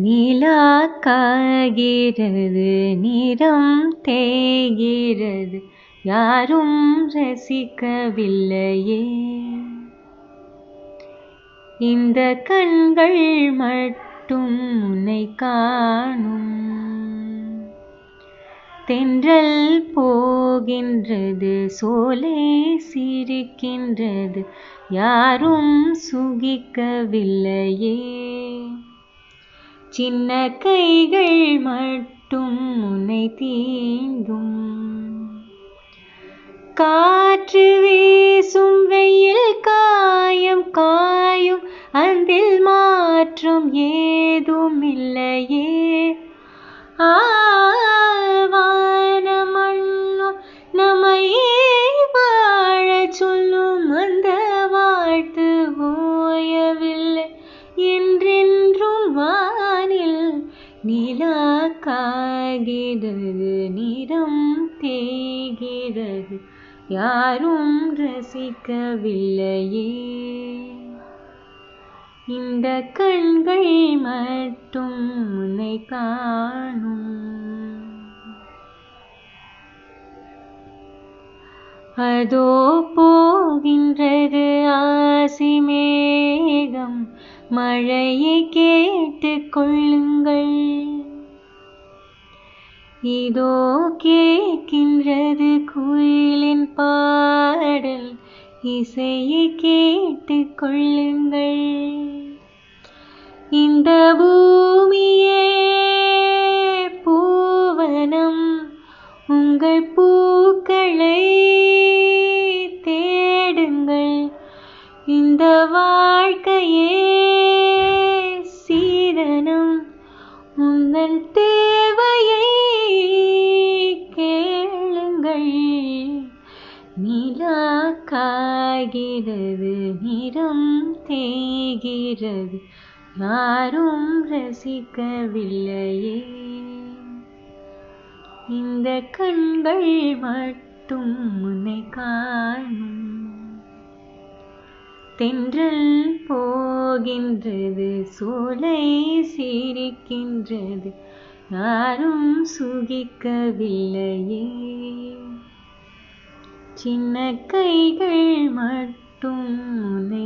நிலாக்காகிறது நிறம் தேய்கிறது. யாரும் ரசிக்கவில்லையே. இந்த கண்கள் மட்டும் உன்னை காணும். தென்றல் போகின்றது சோலை சிரிக்கின்றது. யாரும் சுகிக்கவில்லையே. சின்ன கைகள் மட்டும் உன்னை தீண்டும். காற்று வீசும் வெயில் காயம் காயும் அந்தில் மாற்றம் ஏதும் இல்லையே. ஆ நிலா நிறம் தேய்கிறது. யாரும் ரசிக்கவில்லையே. இந்த கண்கள் மட்டும் உன்னை காணும். அதோ போகின்றது ஆசி மேகம் மழையை கேட்டு கொள்ளுங்கள் இதோ கேட்கின்றது குயிலின் பாடல். இசையை கேட்டுக் கொள்ளுங்கள். இந்த பூமியை காய்கிறது நிறம் தேய்கிறது யாரும் ரசிக்கவில்லையே. இந்த கண்கள் மட்டும் உன்னை காணும். தென்றல் போகின்றது சோலை சிரிக்கின்றது யாரும் சுகிக்கவில்லையே. சின்ன கைகள் மட்டும் உன்னை